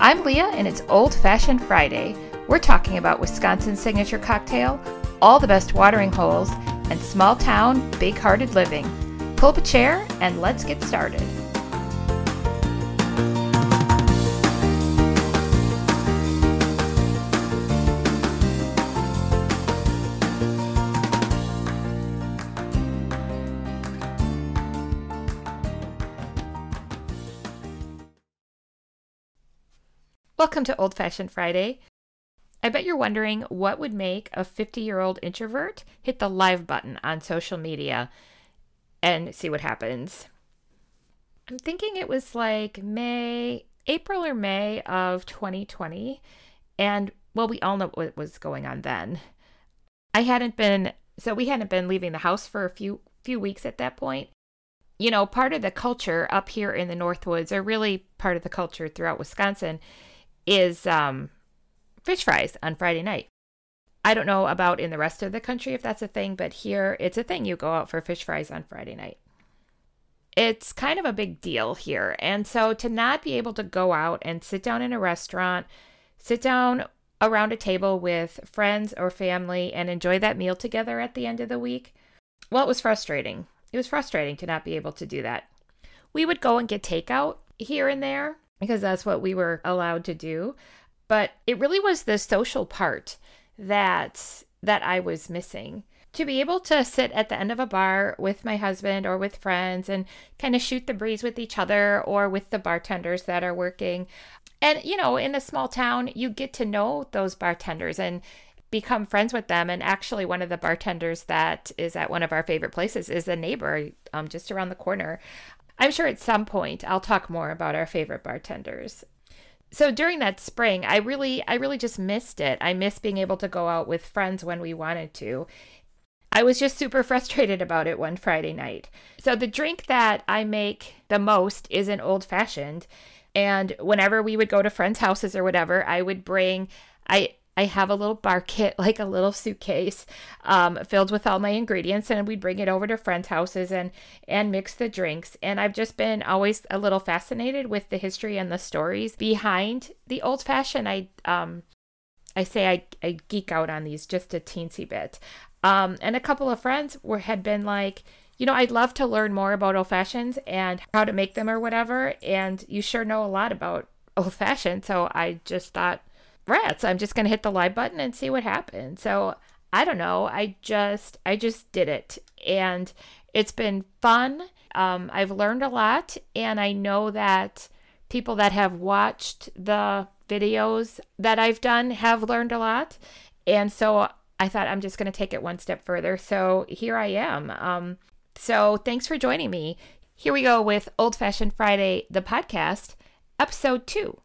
I'm Leah, and it's Old Fashioned Friday. We're talking about Wisconsin's signature cocktail, all the best watering holes, and small town, big hearted living. Pull up a chair and let's get started. Welcome to Old Fashioned Friday. I bet you're wondering what would make a 50 year old introvert hit the live button on social media and see what happens. I'm thinking it was like May, April or May of 2020. And well, we all know what was going on then. I hadn't been, so we hadn't been leaving the house for a few few weeks at that point. You know, part of the culture up here in the Northwoods, or really part of the culture throughout Wisconsin, is um, fish fries on Friday night. I don't know about in the rest of the country if that's a thing, but here it's a thing. You go out for fish fries on Friday night. It's kind of a big deal here. And so to not be able to go out and sit down in a restaurant, sit down around a table with friends or family and enjoy that meal together at the end of the week, well, it was frustrating. It was frustrating to not be able to do that. We would go and get takeout here and there, because that's what we were allowed to do. But it really was the social part that that I was missing. To be able to sit at the end of a bar with my husband or with friends and kind of shoot the breeze with each other or with the bartenders that are working. And you know, in a small town, you get to know those bartenders and become friends with them. And actually, one of the bartenders that is at one of our favorite places is a neighbor um, just around the corner. I'm sure at some point I'll talk more about our favorite bartenders. So during that spring, I really I really just missed it. I missed being able to go out with friends when we wanted to. I was just super frustrated about it one Friday night. So the drink that I make the most is an old fashioned. And whenever we would go to friends' houses or whatever, I would bring I I have a little bar kit, like a little suitcase, um, filled with all my ingredients, and we'd bring it over to friends' houses and and mix the drinks. And I've just been always a little fascinated with the history and the stories behind the old fashioned. I um, I say I, I geek out on these just a teensy bit. Um, and a couple of friends were had been like, you know, I'd love to learn more about old fashions and how to make them or whatever. And you sure know a lot about old fashioned, so I just thought rats. I'm just going to hit the live button and see what happens. So I don't know. I just, I just did it. And it's been fun. Um, I've learned a lot. And I know that people that have watched the videos that I've done have learned a lot. And so I thought I'm just going to take it one step further. So here I am. Um, so thanks for joining me. Here we go with Old Fashioned Friday, the podcast, episode two.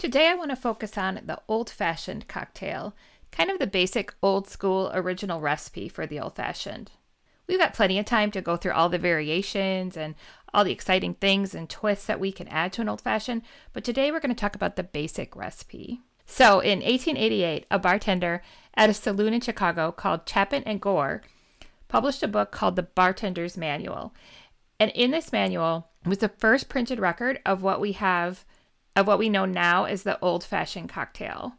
Today I want to focus on the old fashioned cocktail, kind of the basic old school original recipe for the old fashioned. We've got plenty of time to go through all the variations and all the exciting things and twists that we can add to an old fashioned, but today we're going to talk about the basic recipe. So, in 1888, a bartender at a saloon in Chicago called Chapin and Gore published a book called The Bartender's Manual. And in this manual was the first printed record of what we have of what we know now as the old fashioned cocktail.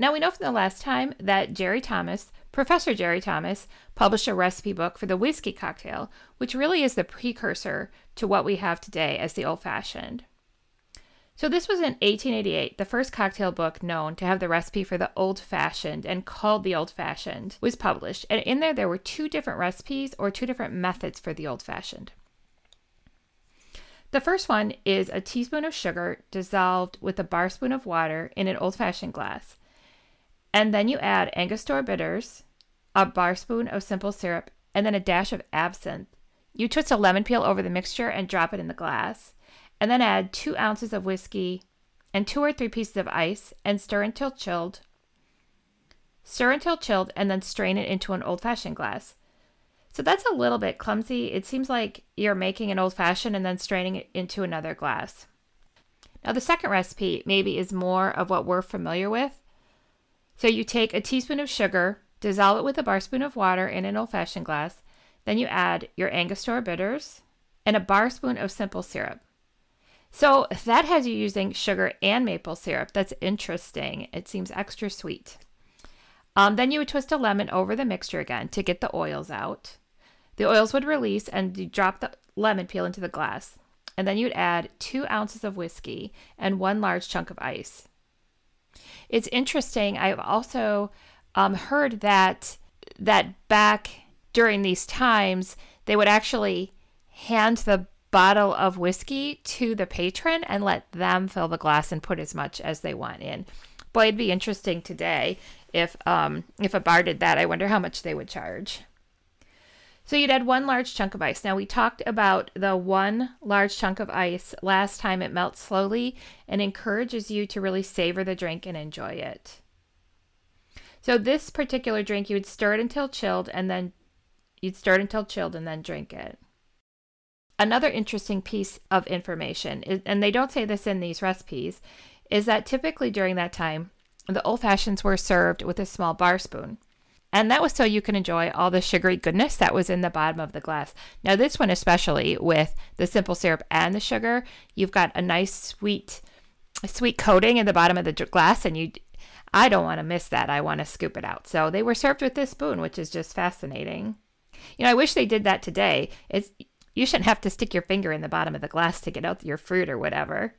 Now, we know from the last time that Jerry Thomas, Professor Jerry Thomas, published a recipe book for the whiskey cocktail, which really is the precursor to what we have today as the old fashioned. So, this was in 1888. The first cocktail book known to have the recipe for the old fashioned and called the old fashioned was published. And in there, there were two different recipes or two different methods for the old fashioned. The first one is a teaspoon of sugar dissolved with a bar spoon of water in an old fashioned glass. And then you add Angostura bitters, a bar spoon of simple syrup, and then a dash of absinthe. You twist a lemon peel over the mixture and drop it in the glass. And then add two ounces of whiskey and two or three pieces of ice and stir until chilled. Stir until chilled and then strain it into an old fashioned glass. So that's a little bit clumsy. It seems like you're making an old fashioned and then straining it into another glass. Now, the second recipe maybe is more of what we're familiar with. So you take a teaspoon of sugar, dissolve it with a bar spoon of water in an old fashioned glass, then you add your Angostura bitters and a bar spoon of simple syrup. So that has you using sugar and maple syrup. That's interesting. It seems extra sweet. Um, then you would twist a lemon over the mixture again to get the oils out. The oils would release and you drop the lemon peel into the glass. And then you'd add two ounces of whiskey and one large chunk of ice. It's interesting. I've also um, heard that that back during these times they would actually hand the bottle of whiskey to the patron and let them fill the glass and put as much as they want in. Boy, it'd be interesting today if um if a bar did that. I wonder how much they would charge. So you'd add one large chunk of ice. Now we talked about the one large chunk of ice last time. It melts slowly and encourages you to really savor the drink and enjoy it. So this particular drink, you would stir it until chilled and then you'd stir it until chilled and then drink it. Another interesting piece of information, and they don't say this in these recipes, is that typically during that time, the old fashions were served with a small bar spoon. And that was so you can enjoy all the sugary goodness that was in the bottom of the glass. Now, this one, especially with the simple syrup and the sugar, you've got a nice sweet, sweet coating in the bottom of the glass, and you, I don't want to miss that. I want to scoop it out. So they were served with this spoon, which is just fascinating. You know, I wish they did that today. It's you shouldn't have to stick your finger in the bottom of the glass to get out your fruit or whatever.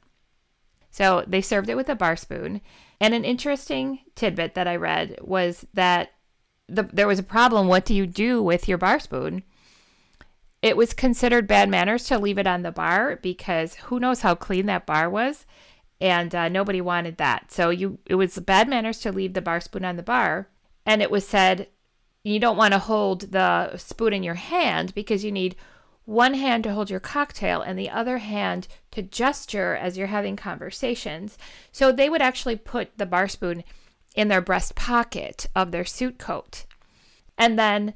So they served it with a bar spoon. And an interesting tidbit that I read was that the, there was a problem. What do you do with your bar spoon? It was considered bad manners to leave it on the bar because who knows how clean that bar was, and uh, nobody wanted that. So you, it was bad manners to leave the bar spoon on the bar, and it was said you don't want to hold the spoon in your hand because you need one hand to hold your cocktail and the other hand to gesture as you're having conversations. So they would actually put the bar spoon in their breast pocket of their suit coat. And then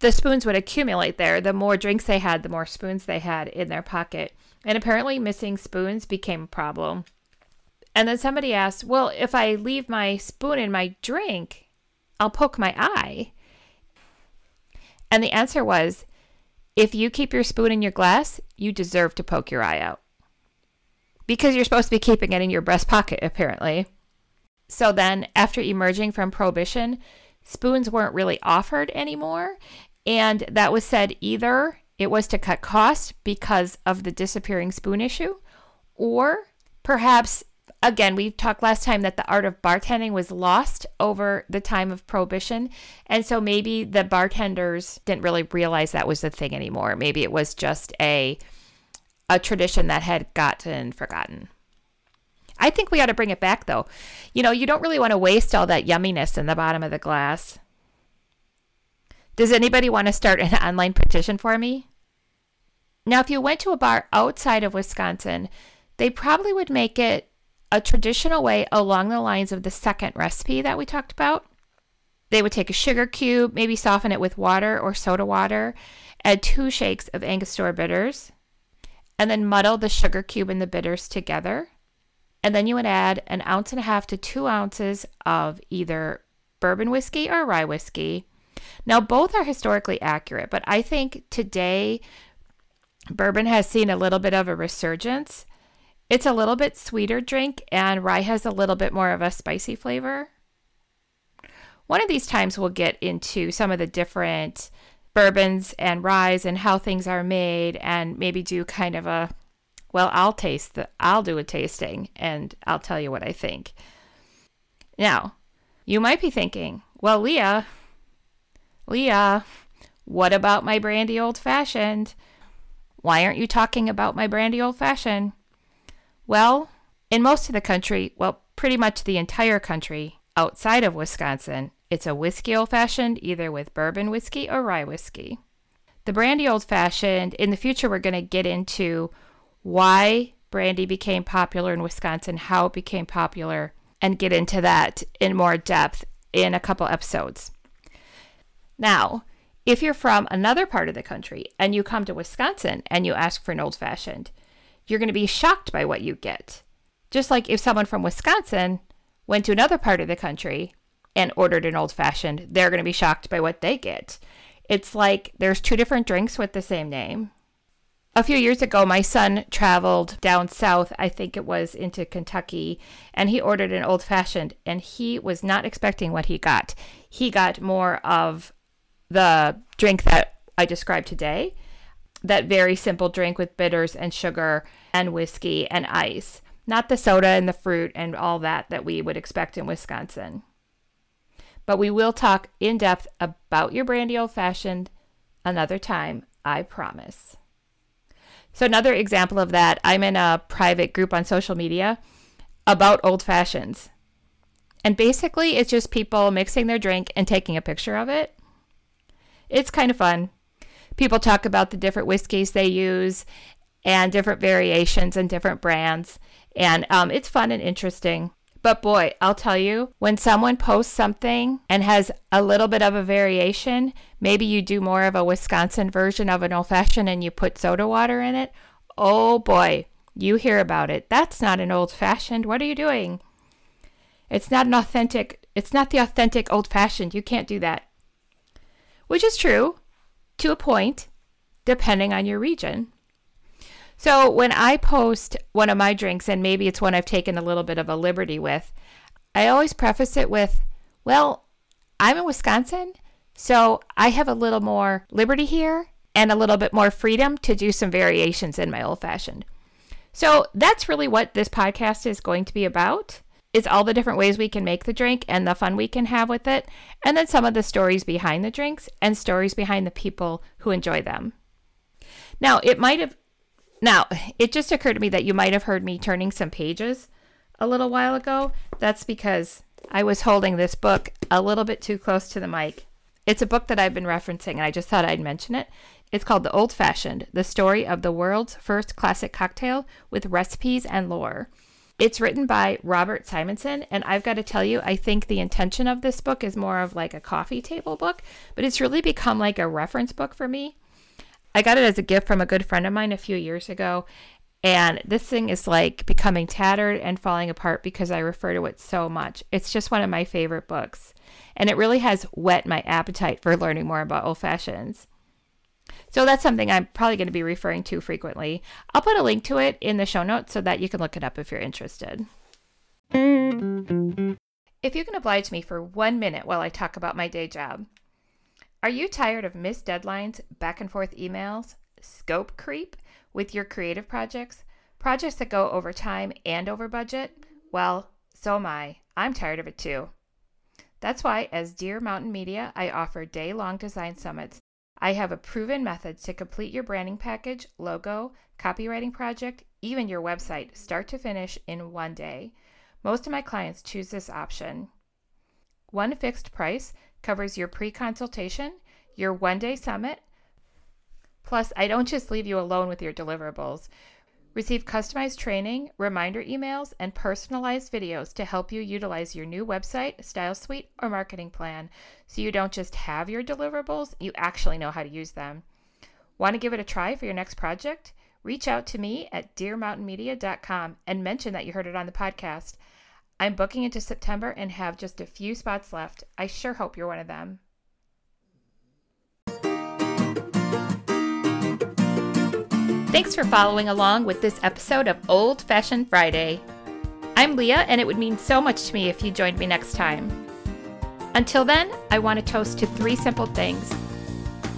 the spoons would accumulate there. The more drinks they had, the more spoons they had in their pocket. And apparently, missing spoons became a problem. And then somebody asked, Well, if I leave my spoon in my drink, I'll poke my eye. And the answer was, if you keep your spoon in your glass, you deserve to poke your eye out. Because you're supposed to be keeping it in your breast pocket, apparently. So then, after emerging from Prohibition, spoons weren't really offered anymore. And that was said either it was to cut costs because of the disappearing spoon issue, or perhaps again, we talked last time that the art of bartending was lost over the time of prohibition. And so maybe the bartenders didn't really realize that was the thing anymore. Maybe it was just a a tradition that had gotten forgotten. I think we ought to bring it back though. You know, you don't really want to waste all that yumminess in the bottom of the glass. Does anybody want to start an online petition for me? Now, if you went to a bar outside of Wisconsin, they probably would make it a traditional way along the lines of the second recipe that we talked about. They would take a sugar cube, maybe soften it with water or soda water, add two shakes of Angostura bitters, and then muddle the sugar cube and the bitters together. And then you would add an ounce and a half to two ounces of either bourbon whiskey or rye whiskey. Now, both are historically accurate, but I think today bourbon has seen a little bit of a resurgence. It's a little bit sweeter drink, and rye has a little bit more of a spicy flavor. One of these times we'll get into some of the different bourbons and ryes and how things are made, and maybe do kind of a well, I'll taste the I'll do a tasting and I'll tell you what I think. Now, you might be thinking, well, Leah, Leah, what about my brandy old fashioned? Why aren't you talking about my brandy old fashioned? Well, in most of the country, well, pretty much the entire country outside of Wisconsin, it's a whiskey old fashioned, either with bourbon whiskey or rye whiskey. The brandy old fashioned, in the future, we're going to get into why brandy became popular in Wisconsin, how it became popular, and get into that in more depth in a couple episodes. Now, if you're from another part of the country and you come to Wisconsin and you ask for an old fashioned, you're going to be shocked by what you get. Just like if someone from Wisconsin went to another part of the country and ordered an old fashioned, they're going to be shocked by what they get. It's like there's two different drinks with the same name. A few years ago, my son traveled down south, I think it was into Kentucky, and he ordered an old fashioned, and he was not expecting what he got. He got more of the drink that I described today, that very simple drink with bitters and sugar and whiskey and ice, not the soda and the fruit and all that that we would expect in Wisconsin. But we will talk in depth about your brandy old fashioned another time, I promise. So, another example of that, I'm in a private group on social media about old fashions. And basically, it's just people mixing their drink and taking a picture of it. It's kind of fun. People talk about the different whiskeys they use and different variations and different brands. And um, it's fun and interesting. But boy, I'll tell you, when someone posts something and has a little bit of a variation, maybe you do more of a Wisconsin version of an old fashioned and you put soda water in it. Oh boy, you hear about it. That's not an old fashioned. What are you doing? It's not an authentic, it's not the authentic old fashioned. You can't do that. Which is true to a point, depending on your region. So when I post one of my drinks, and maybe it's one I've taken a little bit of a liberty with, I always preface it with, well, I'm in Wisconsin, so I have a little more liberty here and a little bit more freedom to do some variations in my old fashioned. So that's really what this podcast is going to be about. Is all the different ways we can make the drink and the fun we can have with it, and then some of the stories behind the drinks and stories behind the people who enjoy them. Now, it might have now, it just occurred to me that you might have heard me turning some pages a little while ago. That's because I was holding this book a little bit too close to the mic. It's a book that I've been referencing, and I just thought I'd mention it. It's called The Old Fashioned The Story of the World's First Classic Cocktail with Recipes and Lore. It's written by Robert Simonson, and I've got to tell you, I think the intention of this book is more of like a coffee table book, but it's really become like a reference book for me. I got it as a gift from a good friend of mine a few years ago. And this thing is like becoming tattered and falling apart because I refer to it so much. It's just one of my favorite books. And it really has whet my appetite for learning more about old fashions. So that's something I'm probably going to be referring to frequently. I'll put a link to it in the show notes so that you can look it up if you're interested. If you can oblige me for one minute while I talk about my day job, are you tired of missed deadlines, back and forth emails, scope creep with your creative projects? Projects that go over time and over budget? Well, so am I. I'm tired of it too. That's why, as Deer Mountain Media, I offer day long design summits. I have a proven method to complete your branding package, logo, copywriting project, even your website, start to finish in one day. Most of my clients choose this option. One fixed price covers your pre consultation, your one day summit. Plus, I don't just leave you alone with your deliverables. Receive customized training, reminder emails, and personalized videos to help you utilize your new website, style suite, or marketing plan so you don't just have your deliverables, you actually know how to use them. Want to give it a try for your next project? Reach out to me at deermountainmedia.com and mention that you heard it on the podcast. I'm booking into September and have just a few spots left. I sure hope you're one of them. Thanks for following along with this episode of Old Fashioned Friday. I'm Leah, and it would mean so much to me if you joined me next time. Until then, I want to toast to three simple things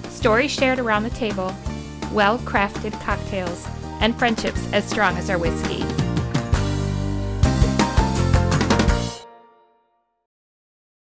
stories shared around the table, well crafted cocktails, and friendships as strong as our whiskey.